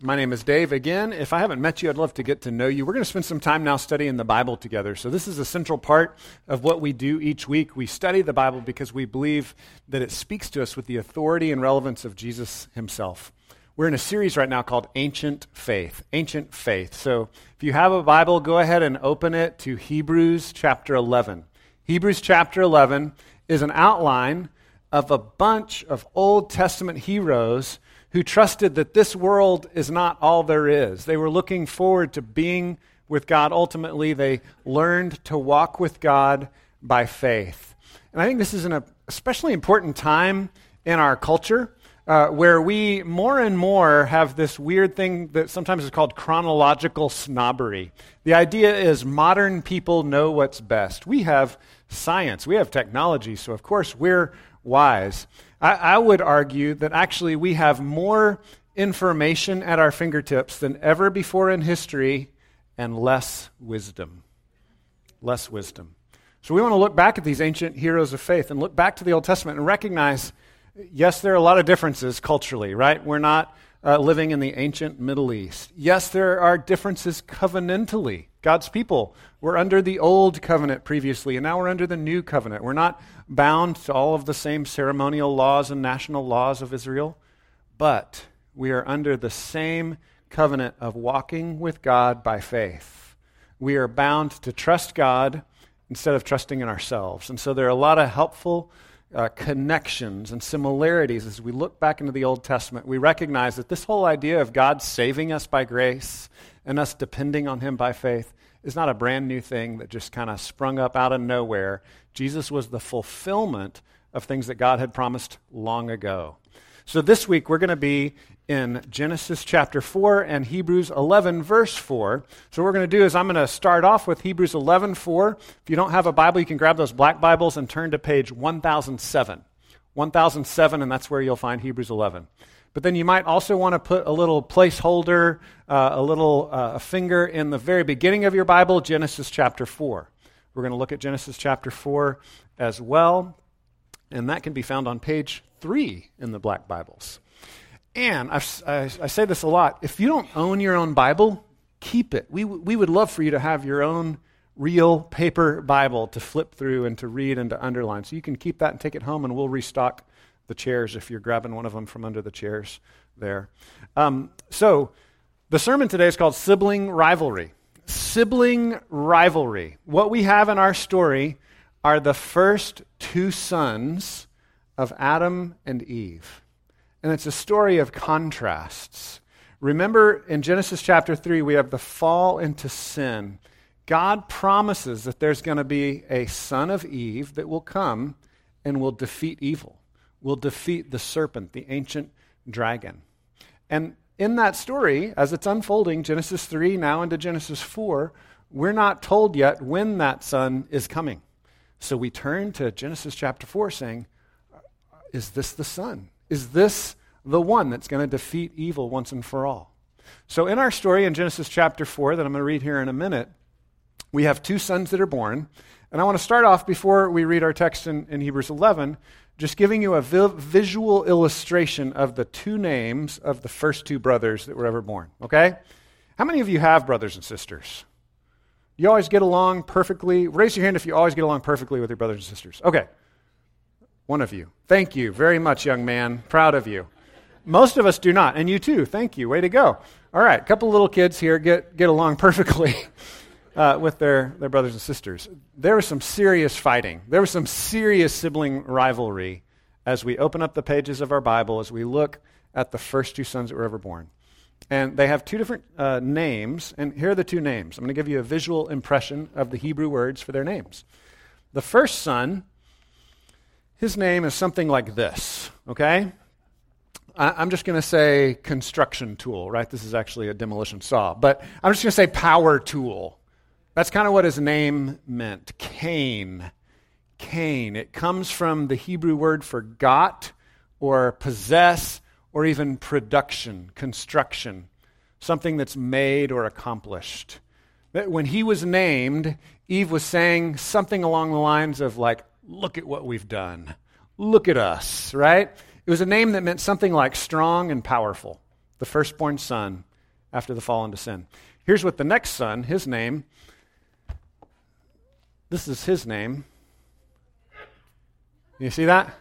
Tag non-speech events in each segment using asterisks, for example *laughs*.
My name is Dave. Again, if I haven't met you, I'd love to get to know you. We're going to spend some time now studying the Bible together. So, this is a central part of what we do each week. We study the Bible because we believe that it speaks to us with the authority and relevance of Jesus himself. We're in a series right now called Ancient Faith. Ancient Faith. So, if you have a Bible, go ahead and open it to Hebrews chapter 11. Hebrews chapter 11 is an outline of a bunch of Old Testament heroes who trusted that this world is not all there is. They were looking forward to being with God. Ultimately, they learned to walk with God by faith. And I think this is an especially important time in our culture uh, where we more and more have this weird thing that sometimes is called chronological snobbery. The idea is modern people know what's best. We have science, we have technology, so of course we're wise. I, I would argue that actually we have more information at our fingertips than ever before in history and less wisdom. Less wisdom. So we want to look back at these ancient heroes of faith and look back to the Old Testament and recognize yes, there are a lot of differences culturally, right? We're not uh, living in the ancient Middle East. Yes, there are differences covenantally. God's people were under the old covenant previously, and now we're under the new covenant. We're not bound to all of the same ceremonial laws and national laws of Israel, but we are under the same covenant of walking with God by faith. We are bound to trust God instead of trusting in ourselves. And so there are a lot of helpful uh, connections and similarities as we look back into the Old Testament. We recognize that this whole idea of God saving us by grace and us depending on Him by faith is not a brand new thing that just kind of sprung up out of nowhere. Jesus was the fulfillment of things that God had promised long ago. So this week we're going to be in Genesis chapter 4 and Hebrews 11 verse 4. So what we're going to do is I'm going to start off with Hebrews 11 4. If you don't have a Bible, you can grab those black Bibles and turn to page 1007. 1007 and that's where you'll find Hebrews 11. But then you might also want to put a little placeholder, uh, a little uh, finger in the very beginning of your Bible, Genesis chapter 4. We're going to look at Genesis chapter 4 as well. And that can be found on page 3 in the black Bibles. And I, I say this a lot if you don't own your own Bible, keep it. We, we would love for you to have your own real paper Bible to flip through and to read and to underline. So you can keep that and take it home, and we'll restock the chairs if you're grabbing one of them from under the chairs there. Um, so, the sermon today is called Sibling Rivalry. Sibling rivalry. What we have in our story are the first two sons of Adam and Eve. And it's a story of contrasts. Remember in Genesis chapter 3, we have the fall into sin. God promises that there's going to be a son of Eve that will come and will defeat evil will defeat the serpent, the ancient dragon. And in that story, as it's unfolding, Genesis 3 now into Genesis 4, we're not told yet when that son is coming. So we turn to Genesis chapter 4 saying, Is this the son? Is this the one that's going to defeat evil once and for all? So in our story in Genesis chapter 4, that I'm going to read here in a minute, we have two sons that are born. And I want to start off before we read our text in, in Hebrews 11 just giving you a vi- visual illustration of the two names of the first two brothers that were ever born, okay? How many of you have brothers and sisters? You always get along perfectly? Raise your hand if you always get along perfectly with your brothers and sisters. Okay. One of you. Thank you very much, young man. Proud of you. Most of us do not, and you too. Thank you. Way to go. All right, a couple little kids here get, get along perfectly. *laughs* uh, with their, their brothers and sisters. There was some serious fighting. There was some serious sibling rivalry as we open up the pages of our Bible, as we look at the first two sons that were ever born. And they have two different uh, names, and here are the two names. I'm going to give you a visual impression of the Hebrew words for their names. The first son, his name is something like this, okay? I, am just going to say construction tool, right? This is actually a demolition saw, but I'm just going to say power tool. That's kind of what his name meant Cain. Cain. It comes from the Hebrew word for got or possess or even production, construction, something that's made or accomplished. When he was named, Eve was saying something along the lines of, like, look at what we've done. Look at us, right? It was a name that meant something like strong and powerful. The firstborn son after the fall into sin. Here's what the next son, his name, this is his name. You see that?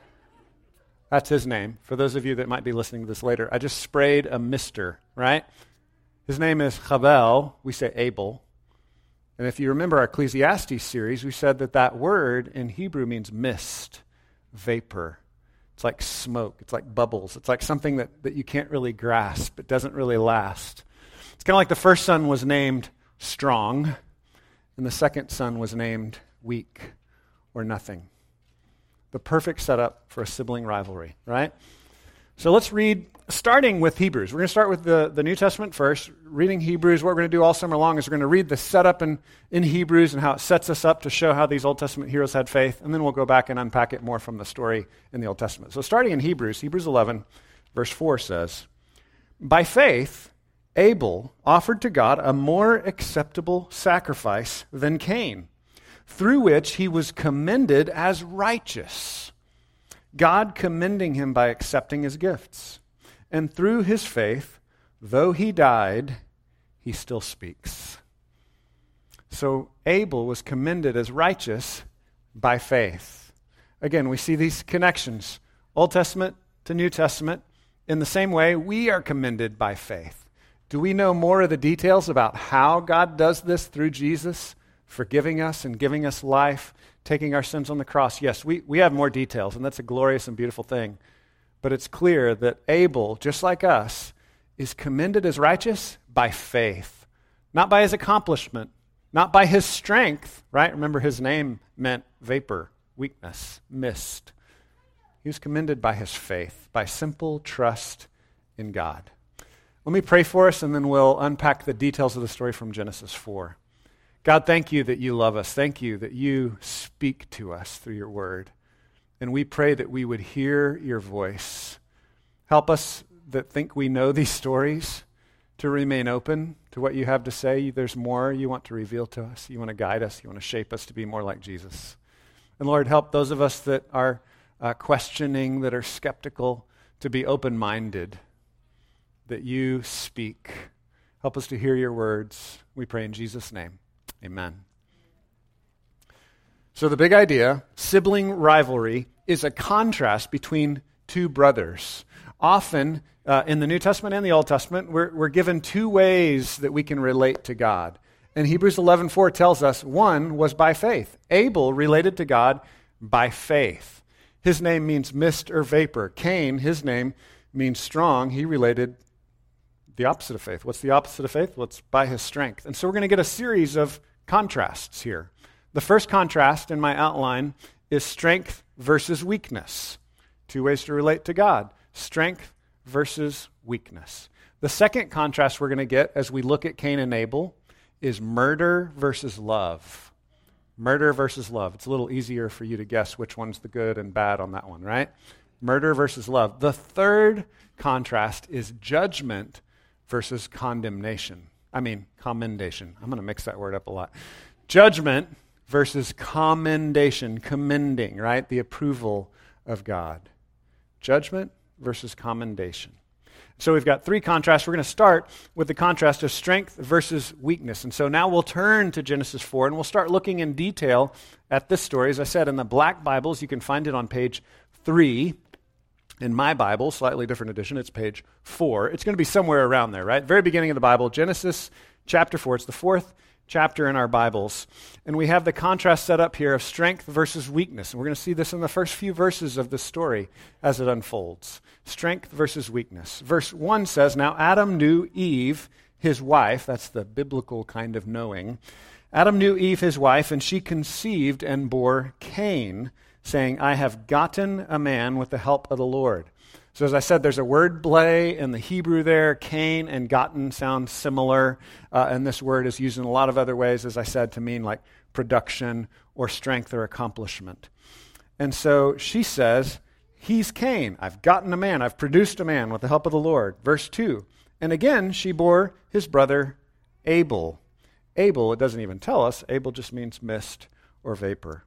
That's his name. For those of you that might be listening to this later, I just sprayed a mister, right? His name is Chabel. We say Abel. And if you remember our Ecclesiastes series, we said that that word in Hebrew means mist, vapor. It's like smoke. It's like bubbles. It's like something that, that you can't really grasp. It doesn't really last. It's kind of like the first son was named strong, and the second son was named weak or nothing. The perfect setup for a sibling rivalry, right? So let's read, starting with Hebrews. We're going to start with the, the New Testament first. Reading Hebrews, what we're going to do all summer long is we're going to read the setup in, in Hebrews and how it sets us up to show how these Old Testament heroes had faith, and then we'll go back and unpack it more from the story in the Old Testament. So starting in Hebrews, Hebrews 11, verse 4 says, By faith, Abel offered to God a more acceptable sacrifice than Cain, through which he was commended as righteous. God commending him by accepting his gifts. And through his faith, though he died, he still speaks. So Abel was commended as righteous by faith. Again, we see these connections Old Testament to New Testament. In the same way, we are commended by faith. Do we know more of the details about how God does this through Jesus, forgiving us and giving us life, taking our sins on the cross? Yes, we, we have more details, and that's a glorious and beautiful thing. But it's clear that Abel, just like us, is commended as righteous by faith, not by his accomplishment, not by his strength, right? Remember, his name meant vapor, weakness, mist. He was commended by his faith, by simple trust in God. Let me pray for us, and then we'll unpack the details of the story from Genesis 4. God, thank you that you love us. Thank you that you speak to us through your word. And we pray that we would hear your voice. Help us that think we know these stories to remain open to what you have to say. There's more you want to reveal to us. You want to guide us. You want to shape us to be more like Jesus. And Lord, help those of us that are uh, questioning, that are skeptical, to be open minded that you speak. Help us to hear your words. We pray in Jesus' name. Amen. So, the big idea sibling rivalry is a contrast between two brothers. Often uh, in the New Testament and the Old Testament, we're, we're given two ways that we can relate to God. And Hebrews 11:4 tells us one was by faith. Abel related to God by faith. His name means mist or vapor. Cain, his name means strong. He related the opposite of faith. What's the opposite of faith? It's by his strength. And so we're going to get a series of contrasts here. The first contrast in my outline is strength versus weakness. Two ways to relate to God strength versus weakness. The second contrast we're going to get as we look at Cain and Abel is murder versus love. Murder versus love. It's a little easier for you to guess which one's the good and bad on that one, right? Murder versus love. The third contrast is judgment versus condemnation. I mean, commendation. I'm going to mix that word up a lot. Judgment versus commendation, commending, right? The approval of God. Judgment versus commendation. So we've got three contrasts. We're going to start with the contrast of strength versus weakness. And so now we'll turn to Genesis 4 and we'll start looking in detail at this story. As I said, in the black Bibles, you can find it on page 3 in my Bible, slightly different edition, it's page four. It's going to be somewhere around there, right? Very beginning of the Bible, Genesis chapter four. It's the fourth chapter in our Bibles. And we have the contrast set up here of strength versus weakness. And we're going to see this in the first few verses of the story as it unfolds. Strength versus weakness. Verse 1 says Now Adam knew Eve, his wife. That's the biblical kind of knowing. Adam knew Eve, his wife, and she conceived and bore Cain saying, I have gotten a man with the help of the Lord. So, as I said, there's a word play in the Hebrew there. Cain and gotten sound similar. Uh, and this word is used in a lot of other ways, as I said, to mean like production or strength or accomplishment. And so she says, He's Cain. I've gotten a man. I've produced a man with the help of the Lord. Verse 2. And again, she bore his brother Abel. Abel, it doesn't even tell us. Abel just means mist or vapor.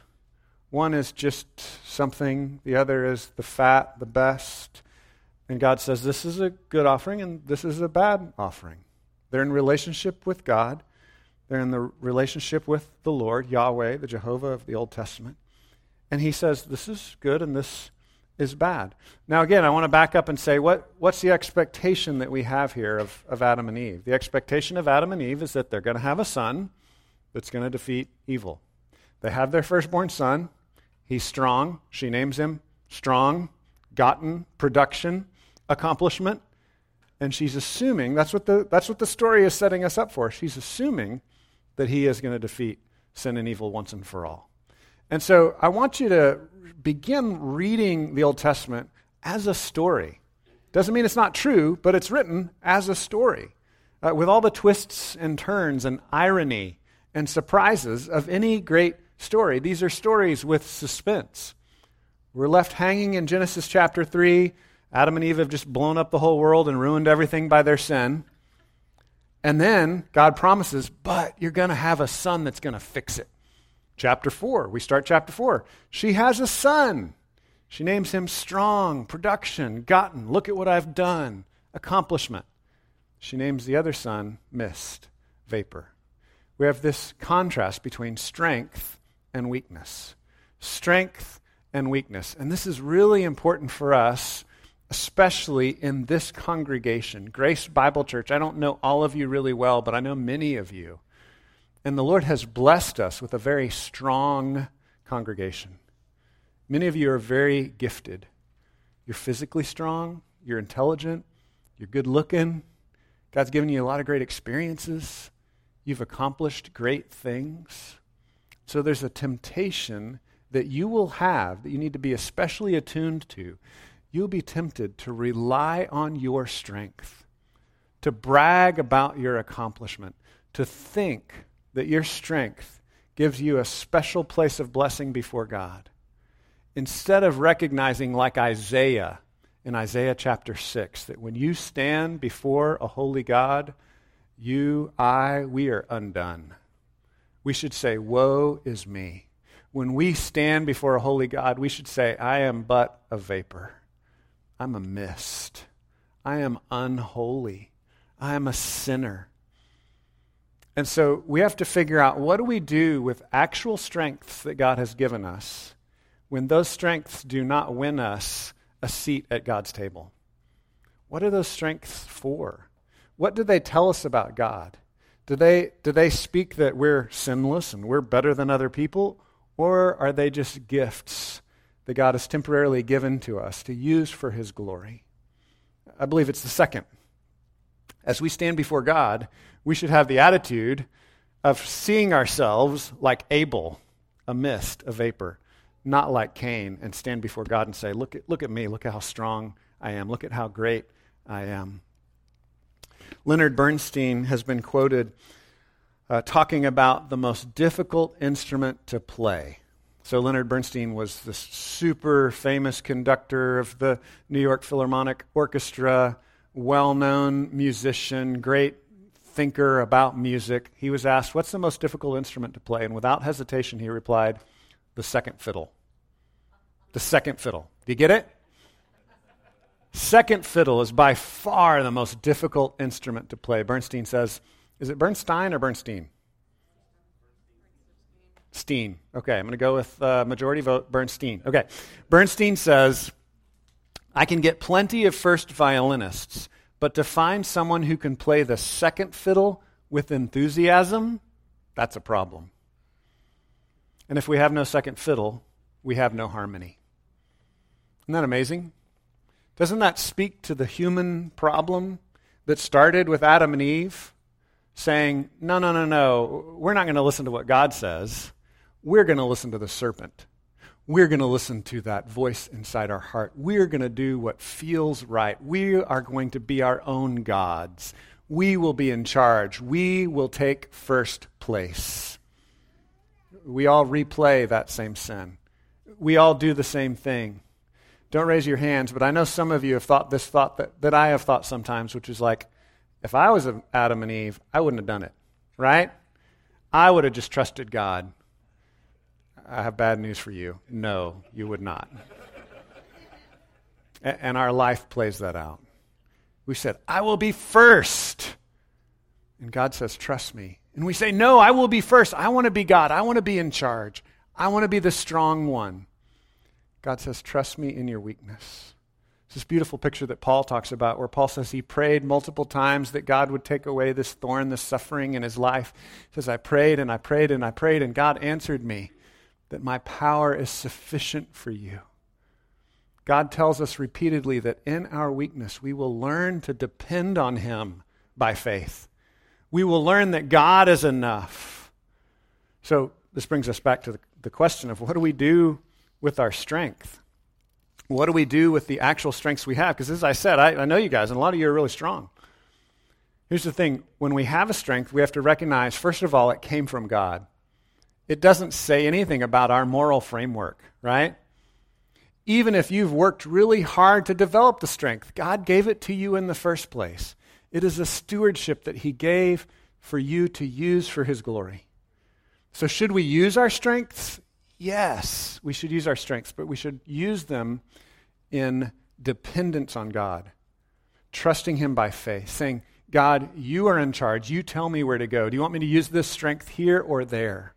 One is just something, the other is the fat, the best. And God says, This is a good offering, and this is a bad offering. They're in relationship with God, they're in the relationship with the Lord, Yahweh, the Jehovah of the Old Testament. And He says, This is good, and this is bad. Now, again, I want to back up and say, what, what's the expectation that we have here of, of Adam and Eve? The expectation of Adam and Eve is that they're going to have a son that's going to defeat evil. They have their firstborn son. He's strong. She names him strong, gotten, production, accomplishment. And she's assuming, that's what the, that's what the story is setting us up for. She's assuming that he is going to defeat sin and evil once and for all. And so I want you to begin reading the Old Testament as a story. Doesn't mean it's not true, but it's written as a story uh, with all the twists and turns and irony and surprises of any great story. These are stories with suspense. We're left hanging in Genesis chapter 3. Adam and Eve have just blown up the whole world and ruined everything by their sin. And then God promises, but you're going to have a son that's going to fix it. Chapter 4, we start chapter 4. She has a son. She names him Strong, Production, Gotten, Look at what I've done, Accomplishment. She names the other son Mist, Vapor. We have this contrast between strength and weakness. Strength and weakness. And this is really important for us, especially in this congregation, Grace Bible Church. I don't know all of you really well, but I know many of you. And the Lord has blessed us with a very strong congregation. Many of you are very gifted. You're physically strong, you're intelligent, you're good looking. God's given you a lot of great experiences. You've accomplished great things. So there's a temptation that you will have that you need to be especially attuned to. You'll be tempted to rely on your strength, to brag about your accomplishment, to think that your strength gives you a special place of blessing before God. Instead of recognizing, like Isaiah in Isaiah chapter 6, that when you stand before a holy God, you, I, we are undone. We should say, Woe is me. When we stand before a holy God, we should say, I am but a vapor. I'm a mist. I am unholy. I am a sinner. And so we have to figure out what do we do with actual strengths that God has given us when those strengths do not win us a seat at God's table? What are those strengths for? What do they tell us about God? Do they, do they speak that we're sinless and we're better than other people? Or are they just gifts that God has temporarily given to us to use for His glory? I believe it's the second. As we stand before God, we should have the attitude of seeing ourselves like Abel, a mist, a vapor, not like Cain, and stand before God and say, Look at, look at me, look at how strong I am, look at how great I am. Leonard Bernstein has been quoted uh, talking about the most difficult instrument to play. So, Leonard Bernstein was this super famous conductor of the New York Philharmonic Orchestra, well known musician, great thinker about music. He was asked, What's the most difficult instrument to play? And without hesitation, he replied, The second fiddle. The second fiddle. Do you get it? Second fiddle is by far the most difficult instrument to play. Bernstein says, Is it Bernstein or Bernstein? Steen. Okay, I'm going to go with uh, majority vote Bernstein. Okay. Bernstein says, I can get plenty of first violinists but to find someone who can play the second fiddle with enthusiasm, that's a problem. And if we have no second fiddle, we have no harmony. Isn't that amazing? Doesn't that speak to the human problem that started with Adam and Eve saying, no, no, no, no, we're not going to listen to what God says. We're going to listen to the serpent we're going to listen to that voice inside our heart. We're going to do what feels right. We are going to be our own gods. we will be in charge. We will take first place. We all replay that same sin. We all do the same thing. Don't raise your hands, but I know some of you have thought this thought that, that I have thought sometimes, which is like, if I was Adam and Eve, I wouldn't have done it, right? I would have just trusted God. I have bad news for you. No, you would not. and our life plays that out. We said, I will be first. And God says, Trust me. And we say, No, I will be first. I want to be God. I want to be in charge. I want to be the strong one. God says, Trust me in your weakness. It's this beautiful picture that Paul talks about, where Paul says he prayed multiple times that God would take away this thorn, this suffering in his life. He says, I prayed and I prayed and I prayed, and God answered me that my power is sufficient for you. God tells us repeatedly that in our weakness, we will learn to depend on Him by faith. We will learn that God is enough. So, this brings us back to the, the question of what do we do with our strength? What do we do with the actual strengths we have? Because, as I said, I, I know you guys, and a lot of you are really strong. Here's the thing when we have a strength, we have to recognize, first of all, it came from God. It doesn't say anything about our moral framework, right? even if you've worked really hard to develop the strength, God gave it to you in the first place. It is a stewardship that He gave for you to use for His glory. So, should we use our strengths? Yes, we should use our strengths, but we should use them in dependence on God, trusting Him by faith, saying, God, you are in charge. You tell me where to go. Do you want me to use this strength here or there?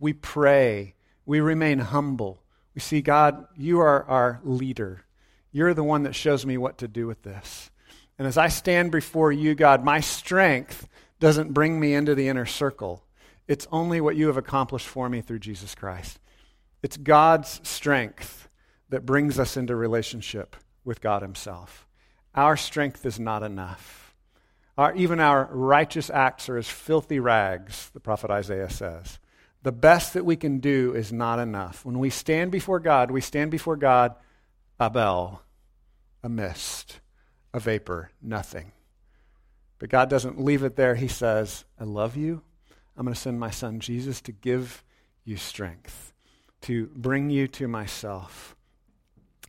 We pray. We remain humble. We see, God, you are our leader. You're the one that shows me what to do with this. And as I stand before you, God, my strength doesn't bring me into the inner circle. It's only what you have accomplished for me through Jesus Christ. It's God's strength that brings us into relationship with God Himself. Our strength is not enough. Our, even our righteous acts are as filthy rags, the prophet Isaiah says the best that we can do is not enough. When we stand before God, we stand before God Abel, a mist, a vapor, nothing. But God doesn't leave it there. He says, I love you. I'm going to send my son Jesus to give you strength, to bring you to myself.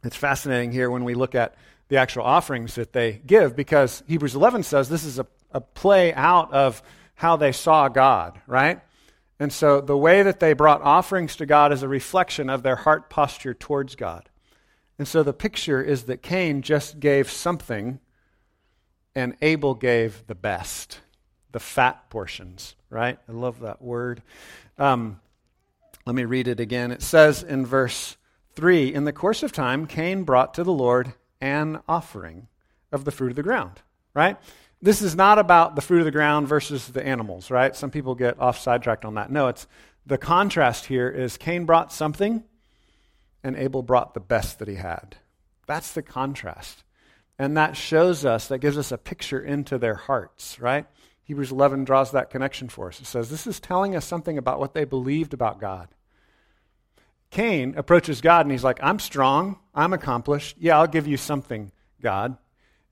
It's fascinating here when we look at the actual offerings that they give because Hebrews 11 says this is a, a play out of how they saw God, right? And so the way that they brought offerings to God is a reflection of their heart posture towards God. And so the picture is that Cain just gave something and Abel gave the best, the fat portions, right? I love that word. Um, let me read it again. It says in verse 3 In the course of time, Cain brought to the Lord an offering of the fruit of the ground, right? this is not about the fruit of the ground versus the animals, right? Some people get off sidetracked on that. No, it's the contrast here is Cain brought something and Abel brought the best that he had. That's the contrast. And that shows us, that gives us a picture into their hearts, right? Hebrews 11 draws that connection for us. It says, This is telling us something about what they believed about God. Cain approaches God and he's like, I'm strong. I'm accomplished. Yeah, I'll give you something, God.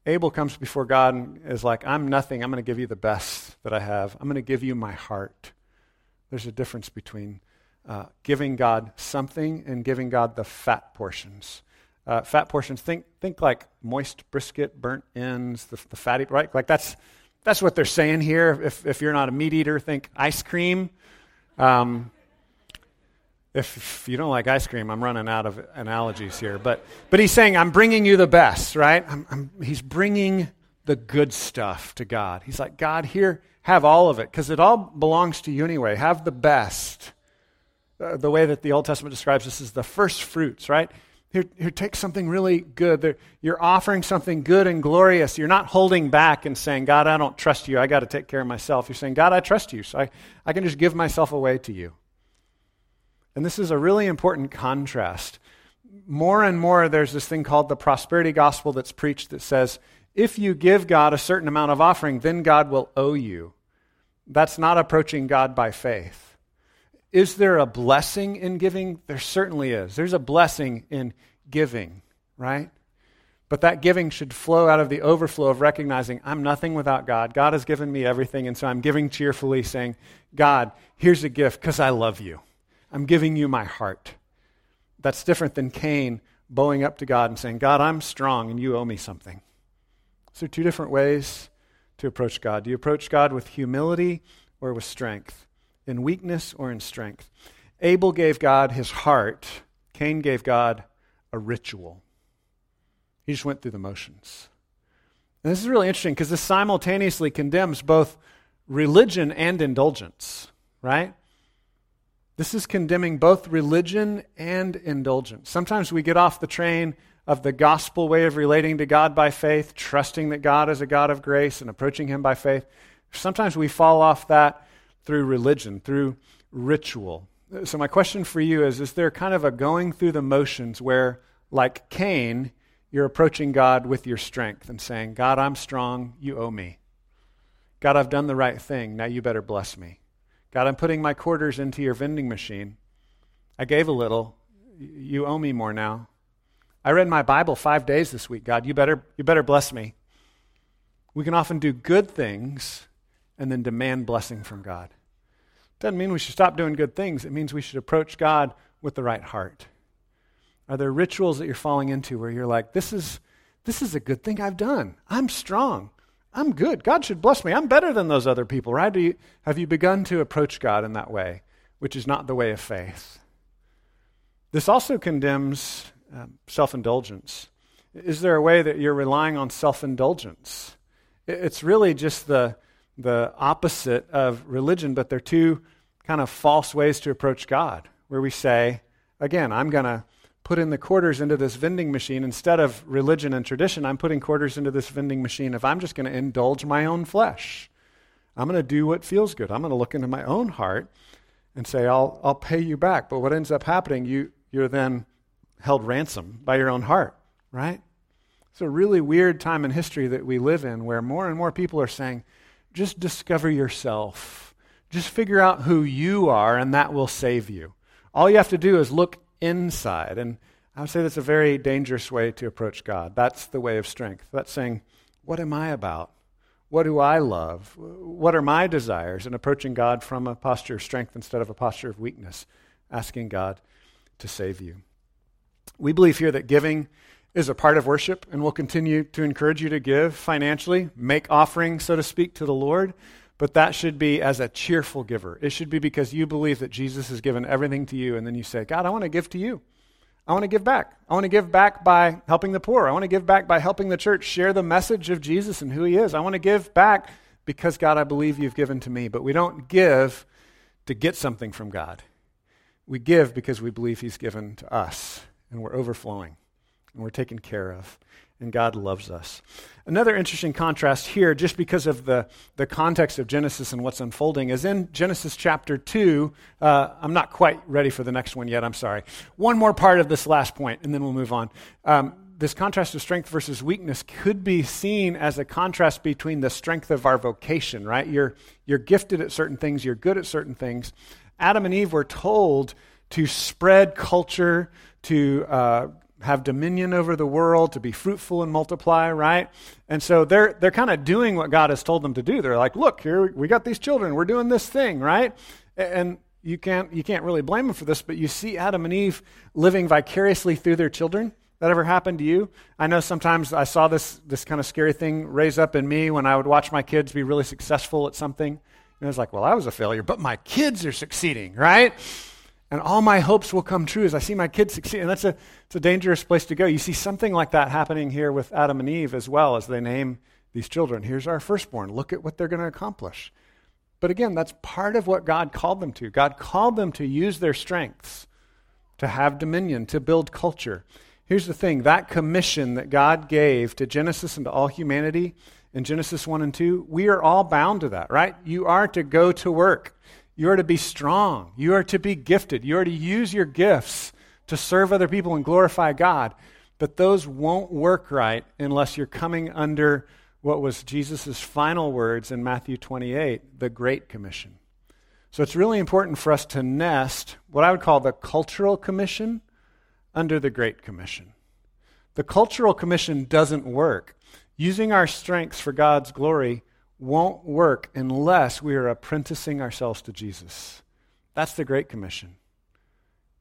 Abel comes before God and is like, I'm nothing. I'm going to give you the best that I have. I'm going to give you my heart. There's a difference between uh, giving God something and giving God the fat portions. Uh, fat portions, think, think like moist brisket, burnt ends, the, the fatty, right? Like that's, that's what they're saying here. If, if you're not a meat eater, think ice cream. Um, if you don't like ice cream, I'm running out of analogies here. But, but he's saying, I'm bringing you the best, right? I'm, I'm, he's bringing the good stuff to God. He's like, God, here, have all of it, because it all belongs to you anyway. Have the best. Uh, the way that the Old Testament describes this is the first fruits, right? Here, here take something really good. You're offering something good and glorious. You're not holding back and saying, God, I don't trust you. I got to take care of myself. You're saying, God, I trust you, so I, I can just give myself away to you. And this is a really important contrast. More and more, there's this thing called the prosperity gospel that's preached that says, if you give God a certain amount of offering, then God will owe you. That's not approaching God by faith. Is there a blessing in giving? There certainly is. There's a blessing in giving, right? But that giving should flow out of the overflow of recognizing I'm nothing without God. God has given me everything, and so I'm giving cheerfully, saying, God, here's a gift because I love you. I'm giving you my heart. That's different than Cain bowing up to God and saying, God, I'm strong and you owe me something. So, two different ways to approach God. Do you approach God with humility or with strength? In weakness or in strength? Abel gave God his heart, Cain gave God a ritual. He just went through the motions. And this is really interesting because this simultaneously condemns both religion and indulgence, right? This is condemning both religion and indulgence. Sometimes we get off the train of the gospel way of relating to God by faith, trusting that God is a God of grace and approaching Him by faith. Sometimes we fall off that through religion, through ritual. So, my question for you is Is there kind of a going through the motions where, like Cain, you're approaching God with your strength and saying, God, I'm strong, you owe me. God, I've done the right thing, now you better bless me. God, I'm putting my quarters into your vending machine. I gave a little, you owe me more now. I read my Bible five days this week. God, you better, you better bless me. We can often do good things and then demand blessing from God. Doesn't mean we should stop doing good things. It means we should approach God with the right heart. Are there rituals that you're falling into where you're like, this is, this is a good thing I've done? I'm strong. I'm good. God should bless me. I'm better than those other people, right? You, have you begun to approach God in that way, which is not the way of faith? This also condemns um, self indulgence. Is there a way that you're relying on self indulgence? It's really just the, the opposite of religion, but they're two kind of false ways to approach God, where we say, again, I'm going to put in the quarters into this vending machine. Instead of religion and tradition i'm putting quarters into this vending machine. If i'm just going to indulge my own flesh i'm going to do what feels good. I'm going to look into my own heart and say i'll, I'll pay you back. But what ends up happening you, you're then held ransom by your own heart right? It's a really weird time in history that we live in where more and more people are saying just discover yourself just figure out who you are and that will save you all you have to do is look inside. And I would say that's a very dangerous way to approach God. That's the way of strength. That's saying, What am I about? What do I love? What are my desires? And approaching God from a posture of strength instead of a posture of weakness, asking God to save you. We believe here that giving is a part of worship, and we'll continue to encourage you to give financially, make offerings, so to speak, to the Lord. But that should be as a cheerful giver. It should be because you believe that Jesus has given everything to you, and then you say, God, I want to give to you. I want to give back. I want to give back by helping the poor. I want to give back by helping the church share the message of Jesus and who he is. I want to give back because, God, I believe you've given to me. But we don't give to get something from God. We give because we believe he's given to us, and we're overflowing, and we're taken care of and God loves us. Another interesting contrast here, just because of the, the context of Genesis and what's unfolding, is in Genesis chapter 2. Uh, I'm not quite ready for the next one yet, I'm sorry. One more part of this last point, and then we'll move on. Um, this contrast of strength versus weakness could be seen as a contrast between the strength of our vocation, right? You're, you're gifted at certain things, you're good at certain things. Adam and Eve were told to spread culture, to uh, have dominion over the world, to be fruitful and multiply, right? And so they're, they're kind of doing what God has told them to do. They're like, look, here, we got these children, we're doing this thing, right? And you can't, you can't really blame them for this, but you see Adam and Eve living vicariously through their children. That ever happened to you? I know sometimes I saw this, this kind of scary thing raise up in me when I would watch my kids be really successful at something. And I was like, well, I was a failure, but my kids are succeeding, right? And all my hopes will come true as I see my kids succeed. And that's a, it's a dangerous place to go. You see something like that happening here with Adam and Eve as well as they name these children. Here's our firstborn. Look at what they're going to accomplish. But again, that's part of what God called them to. God called them to use their strengths, to have dominion, to build culture. Here's the thing that commission that God gave to Genesis and to all humanity in Genesis 1 and 2, we are all bound to that, right? You are to go to work. You are to be strong. You are to be gifted. You are to use your gifts to serve other people and glorify God. But those won't work right unless you're coming under what was Jesus' final words in Matthew 28, the Great Commission. So it's really important for us to nest what I would call the cultural commission under the Great Commission. the cultural commission doesn't work. Using our strengths for God's glory won't work unless we are apprenticing ourselves to Jesus. That's the Great Commission.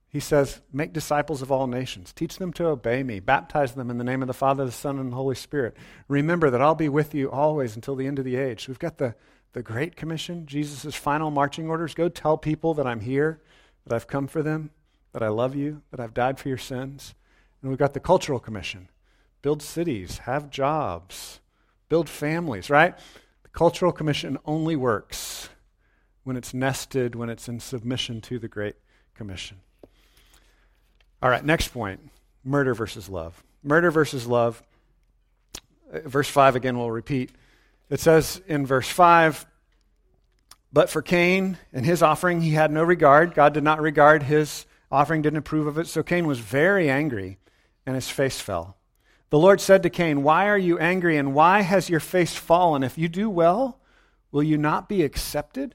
He says, Make disciples of all nations. Teach them to obey me. Baptize them in the name of the Father, the Son, and the Holy Spirit. Remember that I'll be with you always until the end of the age. We've got the, the Great Commission, Jesus' final marching orders. Go tell people that I'm here, that I've come for them, that I love you, that I've died for your sins. And we've got the Cultural Commission build cities, have jobs, build families, right? Cultural Commission only works when it's nested, when it's in submission to the Great Commission. All right, next point murder versus love. Murder versus love. Uh, verse 5 again, we'll repeat. It says in verse 5 But for Cain and his offering, he had no regard. God did not regard his offering, didn't approve of it. So Cain was very angry, and his face fell. The Lord said to Cain, Why are you angry, and why has your face fallen? If you do well, will you not be accepted?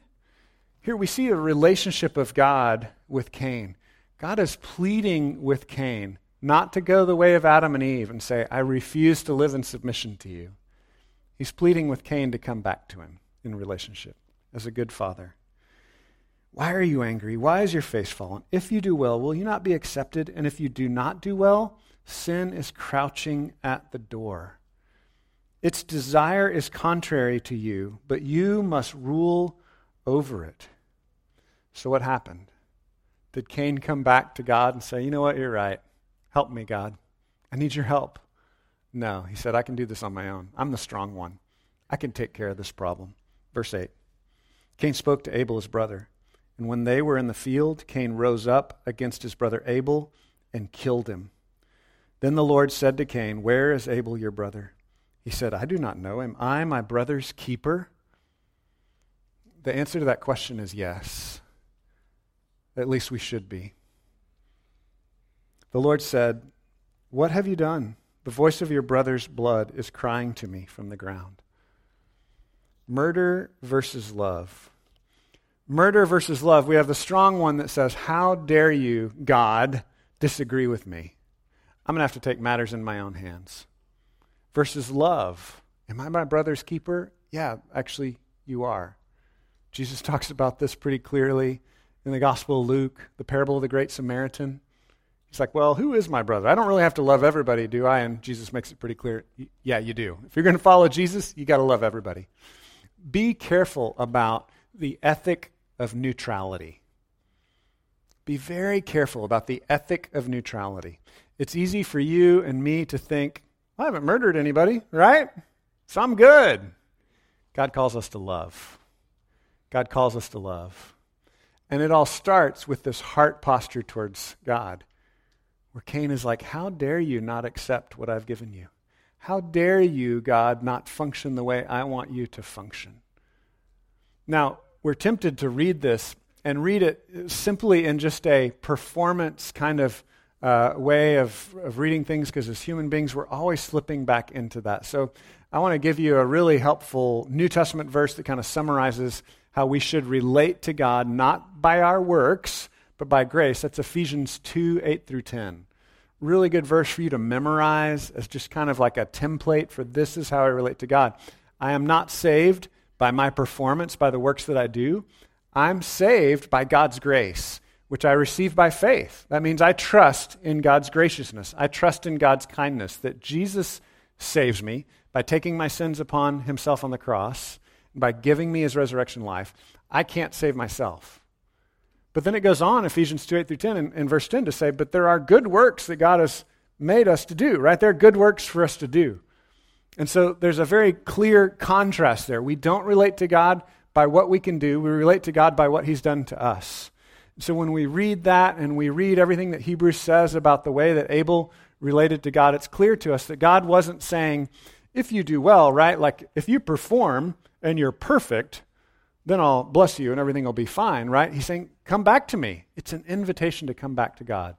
Here we see a relationship of God with Cain. God is pleading with Cain not to go the way of Adam and Eve and say, I refuse to live in submission to you. He's pleading with Cain to come back to him in relationship as a good father. Why are you angry? Why is your face fallen? If you do well, will you not be accepted? And if you do not do well, sin is crouching at the door. Its desire is contrary to you, but you must rule over it. So, what happened? Did Cain come back to God and say, You know what, you're right. Help me, God. I need your help. No, he said, I can do this on my own. I'm the strong one. I can take care of this problem. Verse 8 Cain spoke to Abel, his brother. And when they were in the field, Cain rose up against his brother Abel and killed him. Then the Lord said to Cain, Where is Abel, your brother? He said, I do not know. Am I my brother's keeper? The answer to that question is yes. At least we should be. The Lord said, What have you done? The voice of your brother's blood is crying to me from the ground. Murder versus love. Murder versus love. We have the strong one that says, How dare you, God, disagree with me? I'm going to have to take matters in my own hands. Versus love. Am I my brother's keeper? Yeah, actually, you are. Jesus *laughs* talks about this pretty clearly in the Gospel of Luke, the parable of the Great Samaritan. He's like, Well, who is my brother? I don't really have to love everybody, do I? And Jesus makes it pretty clear. Yeah, you do. If you're going to follow Jesus, you got to love everybody. Be careful about the ethic of neutrality. Be very careful about the ethic of neutrality. It's easy for you and me to think, I haven't murdered anybody, right? So I'm good. God calls us to love. God calls us to love. And it all starts with this heart posture towards God, where Cain is like, How dare you not accept what I've given you? How dare you, God, not function the way I want you to function? Now, we're tempted to read this and read it simply in just a performance kind of uh, way of, of reading things because as human beings, we're always slipping back into that. So I want to give you a really helpful New Testament verse that kind of summarizes how we should relate to God, not by our works, but by grace. That's Ephesians 2 8 through 10. Really good verse for you to memorize as just kind of like a template for this is how I relate to God. I am not saved by my performance, by the works that I do. I'm saved by God's grace, which I receive by faith. That means I trust in God's graciousness. I trust in God's kindness, that Jesus saves me by taking my sins upon himself on the cross by giving me his resurrection life. I can't save myself. But then it goes on, Ephesians 2 8 through 10, and, in verse 10 to say, But there are good works that God has made us to do, right? There are good works for us to do. And so there's a very clear contrast there. We don't relate to God by what we can do, we relate to God by what he's done to us. So when we read that and we read everything that Hebrews says about the way that Abel related to God, it's clear to us that God wasn't saying, if you do well, right? Like if you perform, and you're perfect, then I'll bless you and everything will be fine, right? He's saying, Come back to me. It's an invitation to come back to God.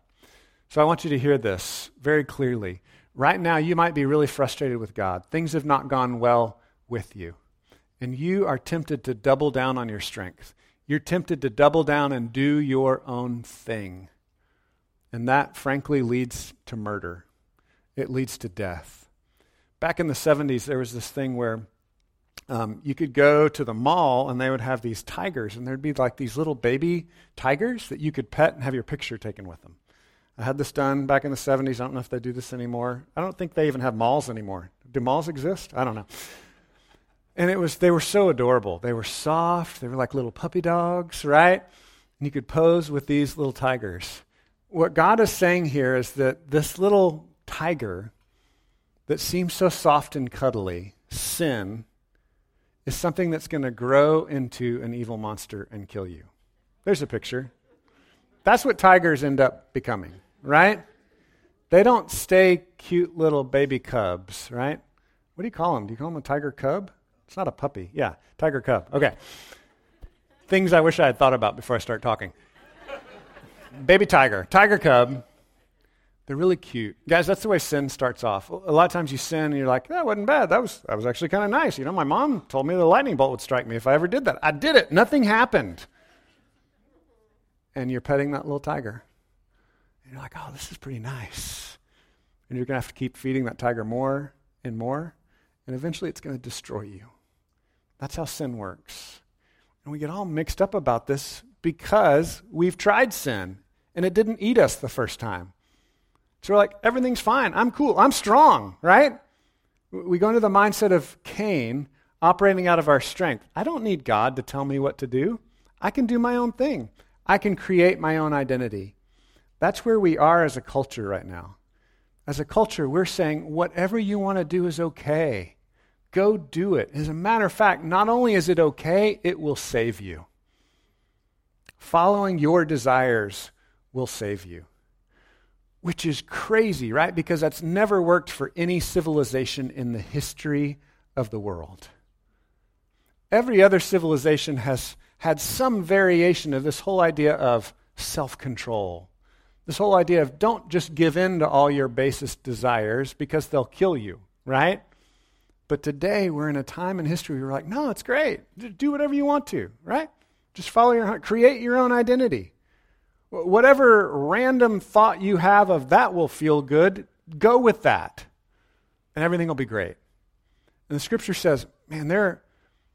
So I want you to hear this very clearly. Right now, you might be really frustrated with God. Things have not gone well with you. And you are tempted to double down on your strength. You're tempted to double down and do your own thing. And that, frankly, leads to murder. it leads to death. Back in the 70s, there was this thing where um, you could go to the mall and they would have these tigers, and there'd be like these little baby tigers that you could pet and have your picture taken with them. I had this done back in the 70s. I don't know if they do this anymore. I don't think they even have malls anymore. Do malls exist? I don't know. And it was they were so adorable. They were soft. They were like little puppy dogs, right? And you could pose with these little tigers. What God is saying here is that this little tiger that seems so soft and cuddly, sin, is something that's going to grow into an evil monster and kill you. There's a picture. That's what tigers end up becoming, right? They don't stay cute little baby cubs, right? What do you call them? Do you call them a tiger cub? It's not a puppy. Yeah, tiger cub. Okay. Things I wish I had thought about before I start talking. baby tiger, tiger cub. They're really cute. Guys, that's the way sin starts off. A lot of times you sin and you're like, that wasn't bad. That was, that was actually kind of nice. You know, my mom told me the lightning bolt would strike me if I ever did that. I did it. Nothing happened. And you're petting that little tiger. And you're like, oh, this is pretty nice. And you're going to have to keep feeding that tiger more and more. And eventually it's going to destroy you. That's how sin works. And we get all mixed up about this because we've tried sin and it didn't eat us the first time. So we're like, everything's fine. I'm cool. I'm strong, right? We go into the mindset of Cain operating out of our strength. I don't need God to tell me what to do. I can do my own thing. I can create my own identity. That's where we are as a culture right now. As a culture, we're saying whatever you want to do is okay. Go do it. As a matter of fact, not only is it okay, it will save you. Following your desires will save you which is crazy, right? Because that's never worked for any civilization in the history of the world. Every other civilization has had some variation of this whole idea of self control. This whole idea of don't just give in to all your basest desires because they'll kill you, right? But today we're in a time in history where we're like, no, it's great. Do whatever you want to, right? Just follow your heart, create your own identity. Whatever random thought you have of that will feel good, go with that, and everything will be great. And the scripture says, man, there,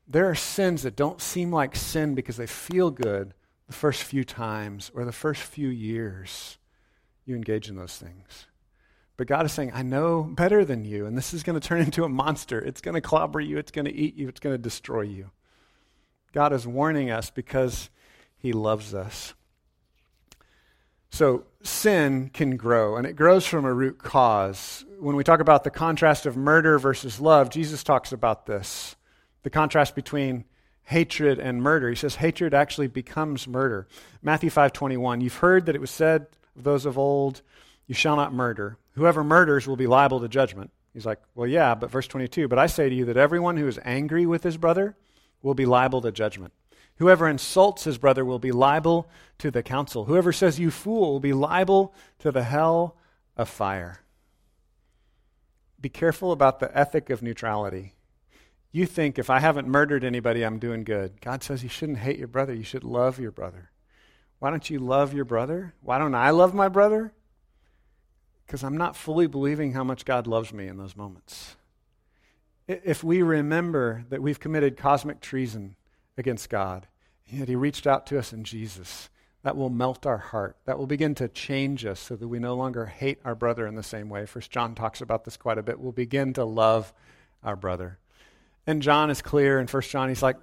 there are sins that don't seem like sin because they feel good the first few times or the first few years you engage in those things. But God is saying, I know better than you, and this is going to turn *laughs* into a monster. It's going to clobber you, it's going to eat you, it's going to destroy you. God is warning us because He loves us. So sin can grow, and it grows from a root cause. When we talk about the contrast of murder versus love, Jesus talks about this the contrast between hatred and murder. He says hatred actually becomes murder. Matthew 5:21, you've heard that it was said of those of old, you shall not murder. Whoever murders will be liable to judgment. He's like, well, yeah, but verse 22, but I say to you that everyone who is angry with his brother will be liable to judgment. Whoever insults his brother will be liable to the council. Whoever says, You fool, will be liable to the hell of fire. Be careful about the ethic of neutrality. You think if I haven't murdered anybody, I'm doing good. God says you shouldn't hate your brother, you should love your brother. Why don't you love your brother? Why don't I love my brother? Because I'm not fully believing how much God loves me in those moments. If we remember that we've committed cosmic treason, against God. Yet He reached out to us in Jesus. That will melt our heart. That will begin to change us so that we no longer hate our brother in the same way. First John talks about this quite a bit. We'll begin to love our brother. And John is clear in First John. He's like,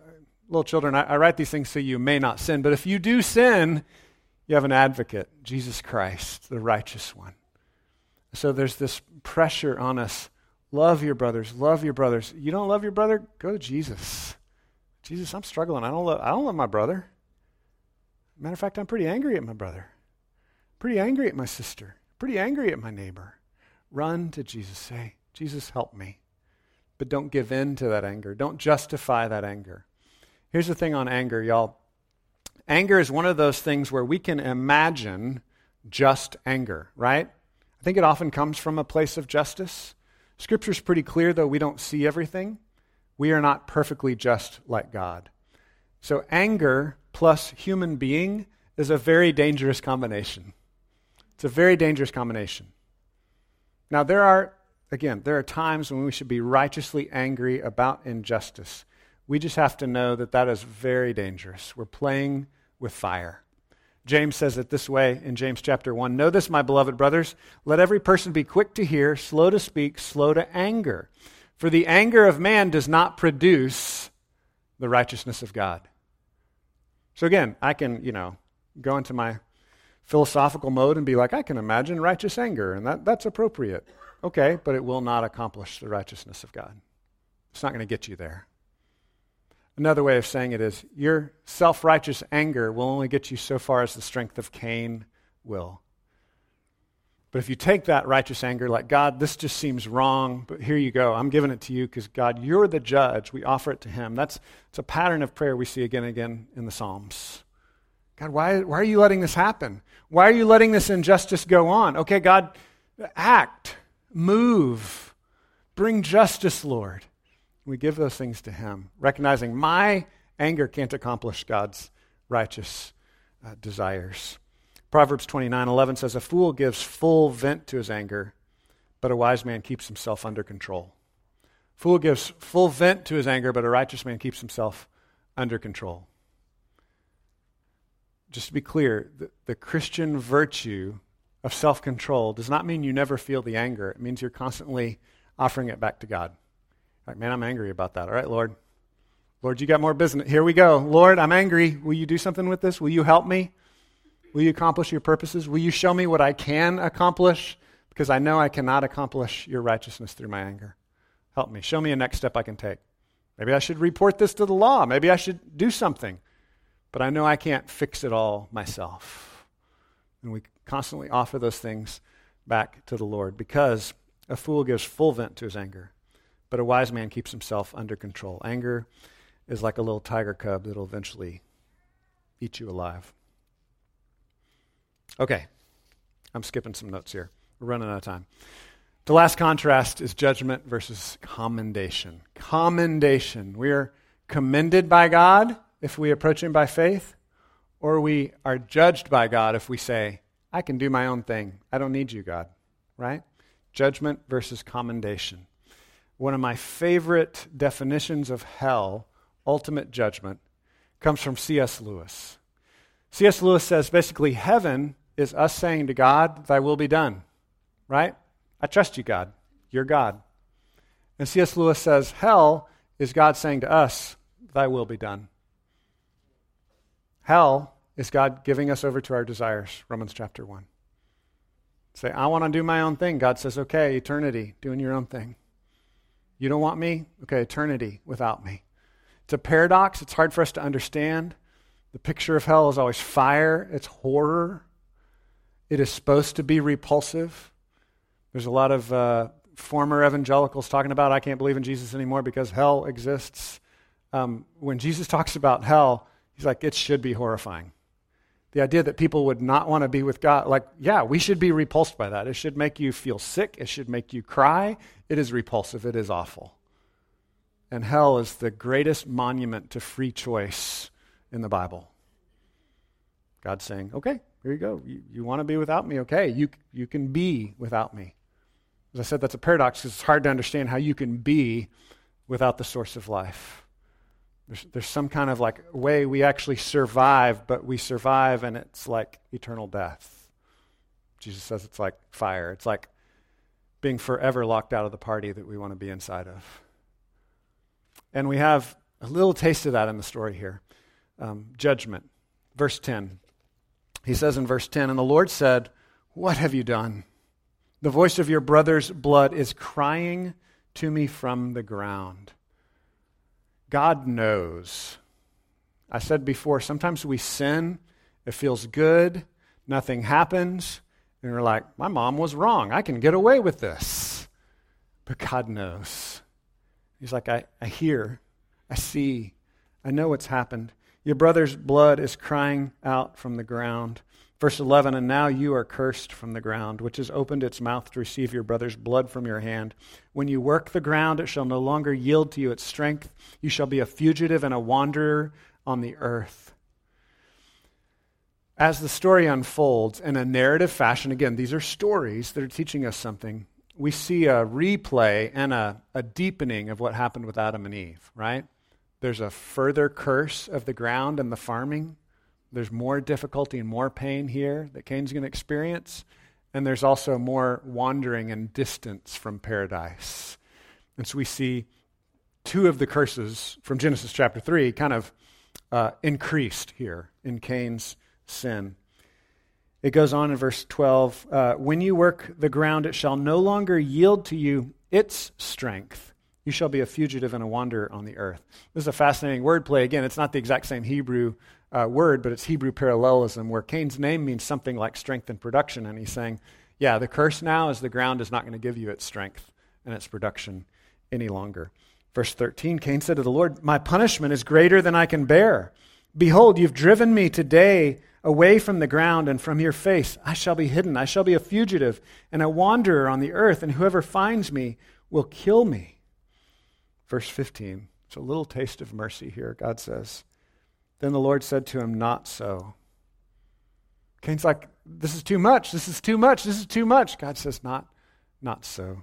little children, I, I write these things so you may not sin. But if you do sin, you have an advocate, Jesus Christ, the righteous one. So there's this pressure on us. Love your brothers. Love your brothers. You don't love your brother? Go to Jesus. Jesus, I'm struggling. I don't love, I don't love my brother. Matter of fact, I'm pretty angry at my brother. Pretty angry at my sister. Pretty angry at my neighbor. Run to Jesus. Say, Jesus, help me. But don't give in to that anger. Don't justify that anger. Here's the thing on anger, y'all. Anger is one of those things where we can imagine just anger, right? I think it often comes from a place of justice. Scripture's pretty clear, though we don't see everything we are not perfectly just like God. So, anger plus human being is a very dangerous combination. It's a very dangerous combination. Now, there are, again, there are times when we should be righteously angry about injustice. We just have to know that that is very dangerous. We're playing with fire. James says it this way in James chapter 1 Know this, my beloved brothers. Let every person be quick to hear, slow to speak, slow to anger. For the anger of man does not produce the righteousness of God. So again, I can, you know, go into my philosophical mode and be like, I can imagine righteous anger, and that, that's appropriate. Okay, but it will not accomplish the righteousness of God. It's not going to get you there. Another way of saying it is your self righteous anger will only get you so far as the strength of Cain will. But if you take that righteous anger, like, God, this just seems wrong, but here you go. I'm giving it to you because, God, you're the judge. We offer it to Him. That's it's a pattern of prayer we see again and again in the Psalms. God, why, why are you letting this happen? Why are you letting this injustice go on? Okay, God, act, move, bring justice, Lord. We give those things to Him, recognizing my anger can't accomplish God's righteous uh, desires. Proverbs 29 11 says, A fool gives full vent to his anger, but a wise man keeps himself under control. Fool gives full vent to his anger, but a righteous man keeps himself under control. Just to be clear, the, the Christian virtue of self control does not mean you never feel the anger. It means you're constantly offering it back to God. Like, man, I'm angry about that. All right, Lord. Lord, you got more business. Here we go. Lord, I'm angry. Will you do something with this? Will you help me? Will you accomplish your purposes? Will you show me what I can accomplish? Because I know I cannot accomplish your righteousness through my anger. Help me. Show me a next step I can take. Maybe I should report this to the law. Maybe I should do something. But I know I can't fix it all myself. And we constantly offer those things back to the Lord because a fool gives full vent to his anger, but a wise man keeps himself under control. Anger is like a little tiger cub that'll eventually eat you alive. Okay, I'm skipping some notes here. We're running out of time. The last contrast is judgment versus commendation. Commendation. We are commended by God if we approach Him by faith, or we are judged by God if we say, I can do my own thing. I don't need you, God. Right? Judgment versus commendation. One of my favorite definitions of hell, ultimate judgment, comes from C.S. Lewis. C.S. Lewis says basically, heaven is us saying to God, Thy will be done. Right? I trust you, God. You're God. And C.S. Lewis says, Hell is God saying to us, Thy will be done. Hell is God giving us over to our desires, Romans chapter 1. Say, I want to do my own thing. God says, okay, eternity, doing your own thing. You don't want me? Okay, eternity without me. It's a paradox. It's hard for us to understand. The picture of hell is always fire, it's horror, it is supposed to be repulsive. There's a lot of uh, former evangelicals talking about, I can't believe in Jesus anymore because hell exists. Um, when Jesus talks about hell, he's like, it should be horrifying. The idea that people would not want to be with God, like, yeah, we should be repulsed by that. It should make you feel sick. It should make you cry. It is repulsive. It is awful. And hell is the greatest monument to free choice in the Bible. God's saying, okay, here you go. You, you want to be without me? Okay, you, you can be without me. As I said, that's a paradox because it's hard to understand how you can be without the source of life. There's, there's some kind of like way we actually survive, but we survive and it's like eternal death. Jesus says it's like fire. It's like being forever locked out of the party that we want to be inside of. And we have a little taste of that in the story here. Um, judgment. Verse 10. He says in verse 10 And the Lord said, What have you done? The voice of your brother's blood is crying to me from the ground. God knows. I said before, sometimes we sin, it feels good, nothing happens, and we're like, my mom was wrong. I can get away with this. But God knows. He's like, I, I hear, I see, I know what's happened. Your brother's blood is crying out from the ground. Verse 11, and now you are cursed from the ground, which has opened its mouth to receive your brother's blood from your hand. When you work the ground, it shall no longer yield to you its strength. You shall be a fugitive and a wanderer on the earth. As the story unfolds in a narrative fashion, again, these are stories that are teaching us something. we see a replay and a, a deepening of what happened with Adam and Eve, right? There's a further curse of the ground and the farming. There's more difficulty and more pain here that Cain's going to experience. And there's also more wandering and distance from paradise. And so we see two of the curses from Genesis chapter 3 kind of uh, increased here in Cain's sin. It goes on in verse 12 uh, When you work the ground, it shall no longer yield to you its strength. You shall be a fugitive and a wanderer on the earth. This is a fascinating wordplay. Again, it's not the exact same Hebrew uh, word, but it's Hebrew parallelism, where Cain's name means something like strength and production. And he's saying, yeah, the curse now is the ground is not going to give you its strength and its production any longer. Verse 13 Cain said to the Lord, My punishment is greater than I can bear. Behold, you've driven me today away from the ground and from your face. I shall be hidden. I shall be a fugitive and a wanderer on the earth, and whoever finds me will kill me. Verse 15. It's a little taste of mercy here, God says. Then the Lord said to him, Not so. Cain's like, This is too much. This is too much. This is too much. God says, Not, not so.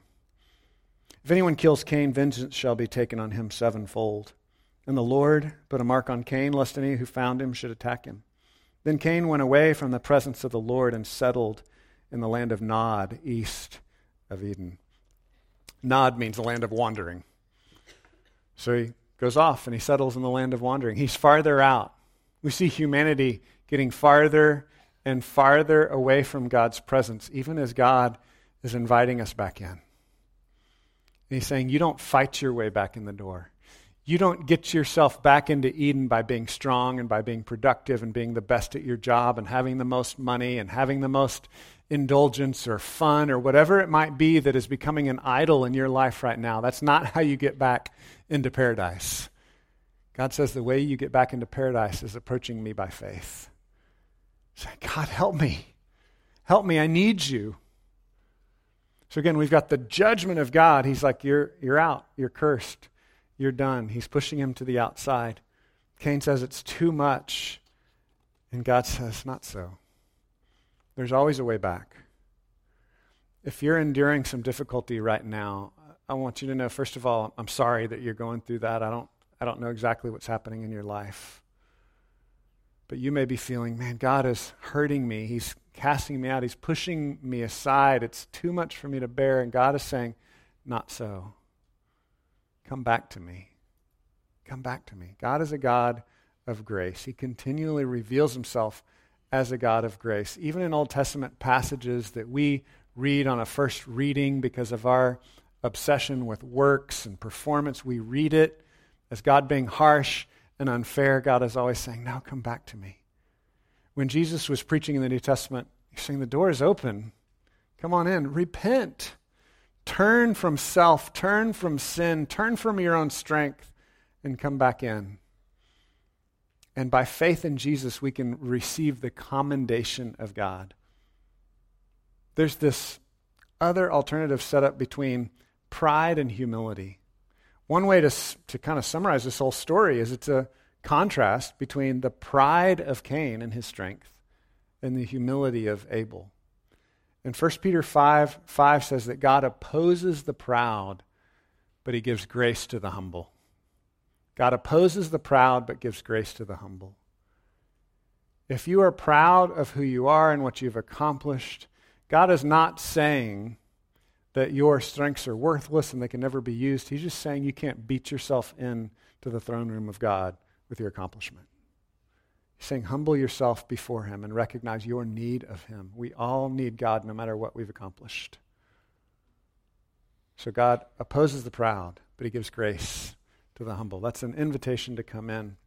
If anyone kills Cain, vengeance shall be taken on him sevenfold. And the Lord put a mark on Cain, lest any who found him should attack him. Then Cain went away from the presence of the Lord and settled in the land of Nod, east of Eden. Nod means the land of wandering. So he goes off and he settles in the land of wandering. He's farther out. We see humanity getting farther and farther away from God's presence, even as God is inviting us back in. And he's saying, You don't fight your way back in the door. You don't get yourself back into Eden by being strong and by being productive and being the best at your job and having the most money and having the most indulgence or fun or whatever it might be that is becoming an idol in your life right now. That's not how you get back into paradise. God says the way you get back into paradise is approaching me by faith. Say, God, help me. Help me. I need you. So again, we've got the judgment of God. He's like, You're, you're out. You're cursed. You're done. He's pushing him to the outside. Cain says it's too much. And God says, Not so. There's always a way back. If you're enduring some difficulty right now, I want you to know, first of all, I'm sorry that you're going through that. I don't, I don't know exactly what's happening in your life. But you may be feeling, man, God is hurting me. He's casting me out. He's pushing me aside. It's too much for me to bear. And God is saying, Not so. Come back to me. Come back to me. God is a God of grace. He continually reveals himself as a God of grace. Even in Old Testament passages that we read on a first reading because of our obsession with works and performance, we read it as God being harsh and unfair. God is always saying, Now come back to me. When Jesus was preaching in the New Testament, he's saying, The door is open. Come on in. Repent. Turn from self, turn from sin, turn from your own strength, and come back in. And by faith in Jesus, we can receive the commendation of God. There's this other alternative setup between pride and humility. One way to, to kind of summarize this whole story is it's a contrast between the pride of Cain and his strength and the humility of Abel. And 1 Peter 5 5 says that God opposes the proud, but he gives grace to the humble. God opposes the proud, but gives grace to the humble. If you are proud of who you are and what you've accomplished, God is not saying that your strengths are worthless and they can never be used. He's just saying you can't beat yourself in to the throne room of God with your accomplishment. He's saying, humble yourself before Him and recognize your need of Him. We all need God no matter what we've accomplished. So God opposes the proud, but He gives grace to the humble. That's an invitation to come in.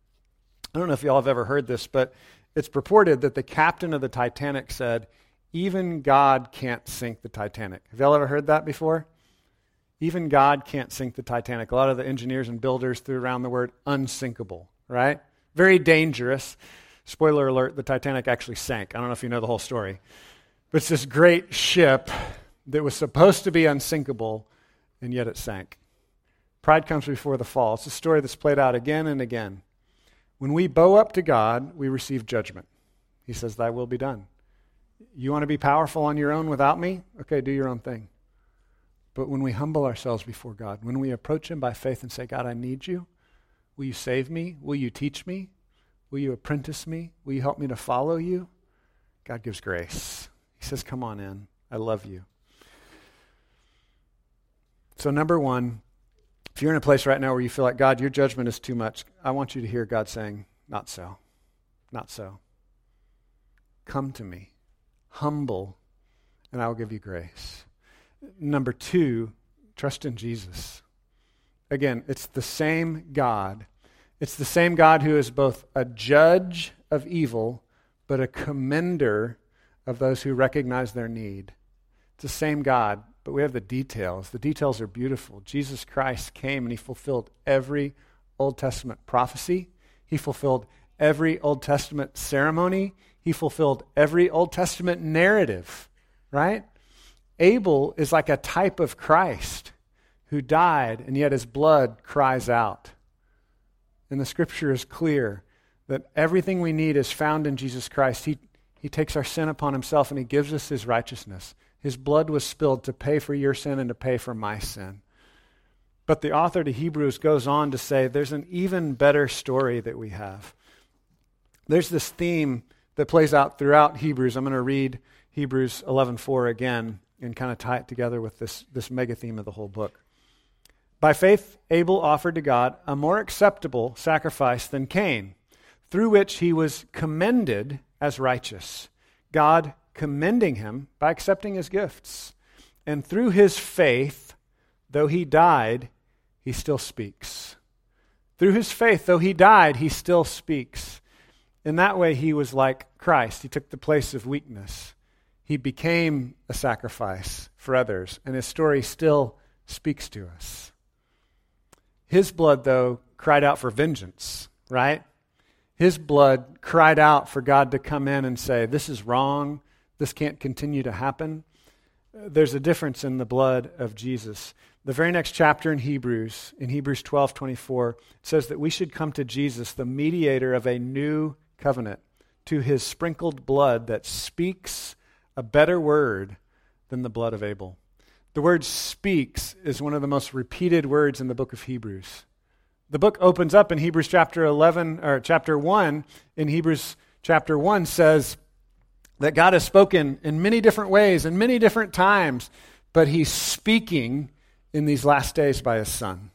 I don't know if y'all have ever heard this, but it's purported that the captain of the Titanic said, Even God can't sink the Titanic. Have y'all ever heard that before? Even God can't sink the Titanic. A lot of the engineers and builders threw around the word unsinkable, right? Very dangerous. Spoiler alert, the Titanic actually sank. I don't know if you know the whole story. But it's this great ship that was supposed to be unsinkable, and yet it sank. Pride comes before the fall. It's a story that's played out again and again. When we bow up to God, we receive judgment. He says, Thy will be done. You want to be powerful on your own without me? Okay, do your own thing. But when we humble ourselves before God, when we approach Him by faith and say, God, I need you, will you save me? Will you teach me? Will you apprentice me? Will you help me to follow you? God gives grace. He says, Come on in. I love you. So, number one, if you're in a place right now where you feel like, God, your judgment is too much, I want you to hear God saying, Not so. Not so. Come to me, humble, and I will give you grace. Number two, trust in Jesus. Again, it's the same God. It's the same God who is both a judge of evil, but a commender of those who recognize their need. It's the same God, but we have the details. The details are beautiful. Jesus Christ came and he fulfilled every Old Testament prophecy, he fulfilled every Old Testament ceremony, he fulfilled every Old Testament narrative, right? Abel is like a type of Christ who died, and yet his blood cries out. And the scripture is clear that everything we need is found in Jesus Christ. He, he takes our sin upon himself and he gives us his righteousness. His blood was spilled to pay for your sin and to pay for my sin. But the author to Hebrews goes on to say there's an even better story that we have. There's this theme that plays out throughout Hebrews. I'm going to read Hebrews 11:4 again and kind of tie it together with this, this mega theme of the whole book. By faith, Abel offered to God a more acceptable sacrifice than Cain, through which he was commended as righteous, God commending him by accepting his gifts. And through his faith, though he died, he still speaks. Through his faith, though he died, he still speaks. In that way, he was like Christ. He took the place of weakness he became a sacrifice for others, and his story still speaks to us. His blood, though, cried out for vengeance, right? His blood cried out for God to come in and say, This is wrong. This can't continue to happen. Uh, there's a difference in the blood of Jesus. The very next chapter in Hebrews, in Hebrews 12 24, says that we should come to Jesus, the mediator of a new covenant, to his sprinkled blood that speaks a better word than the blood of Abel. The word speaks is one of the most repeated words in the book of Hebrews. The book opens up in Hebrews chapter 11 or chapter 1 in Hebrews chapter 1 says that God has spoken in many different ways and many different times, but he's speaking in these last days by his son.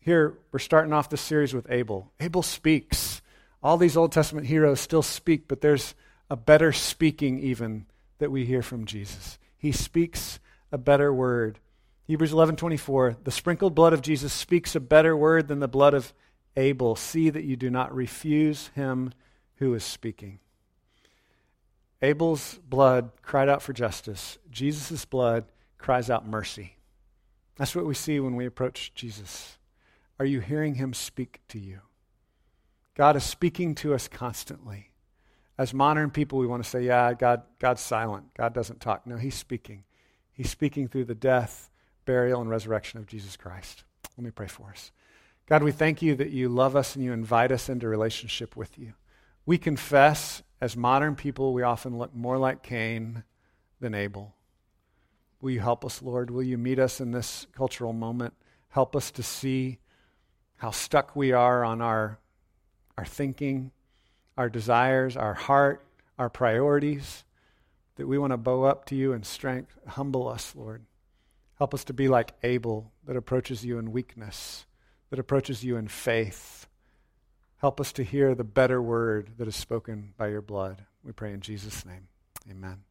Here, we're starting off the series with Abel. Abel speaks. All these Old Testament heroes still speak, but there's a better speaking, even that we hear from Jesus. He speaks a better word. Hebrews 11:24 The sprinkled blood of Jesus speaks a better word than the blood of Abel. See that you do not refuse him who is speaking. Abel's blood cried out for justice. Jesus' blood cries out mercy. That's what we see when we approach Jesus. Are you hearing him speak to you? God is speaking to us constantly. As modern people, we want to say, yeah, God, God's silent. God doesn't talk. No, He's speaking. He's speaking through the death, burial, and resurrection of Jesus Christ. Let me pray for us. God, we thank you that you love us and you invite us into relationship with you. We confess, as modern people, we often look more like Cain than Abel. Will you help us, Lord? Will you meet us in this cultural moment? Help us to see how stuck we are on our, our thinking, our desires, our heart, our priorities, that we want to bow up to you in strength. Humble us, Lord. Help us to be like Abel that approaches you in weakness, that approaches you in faith. Help us to hear the better word that is spoken by your blood. We pray in Jesus' name. Amen.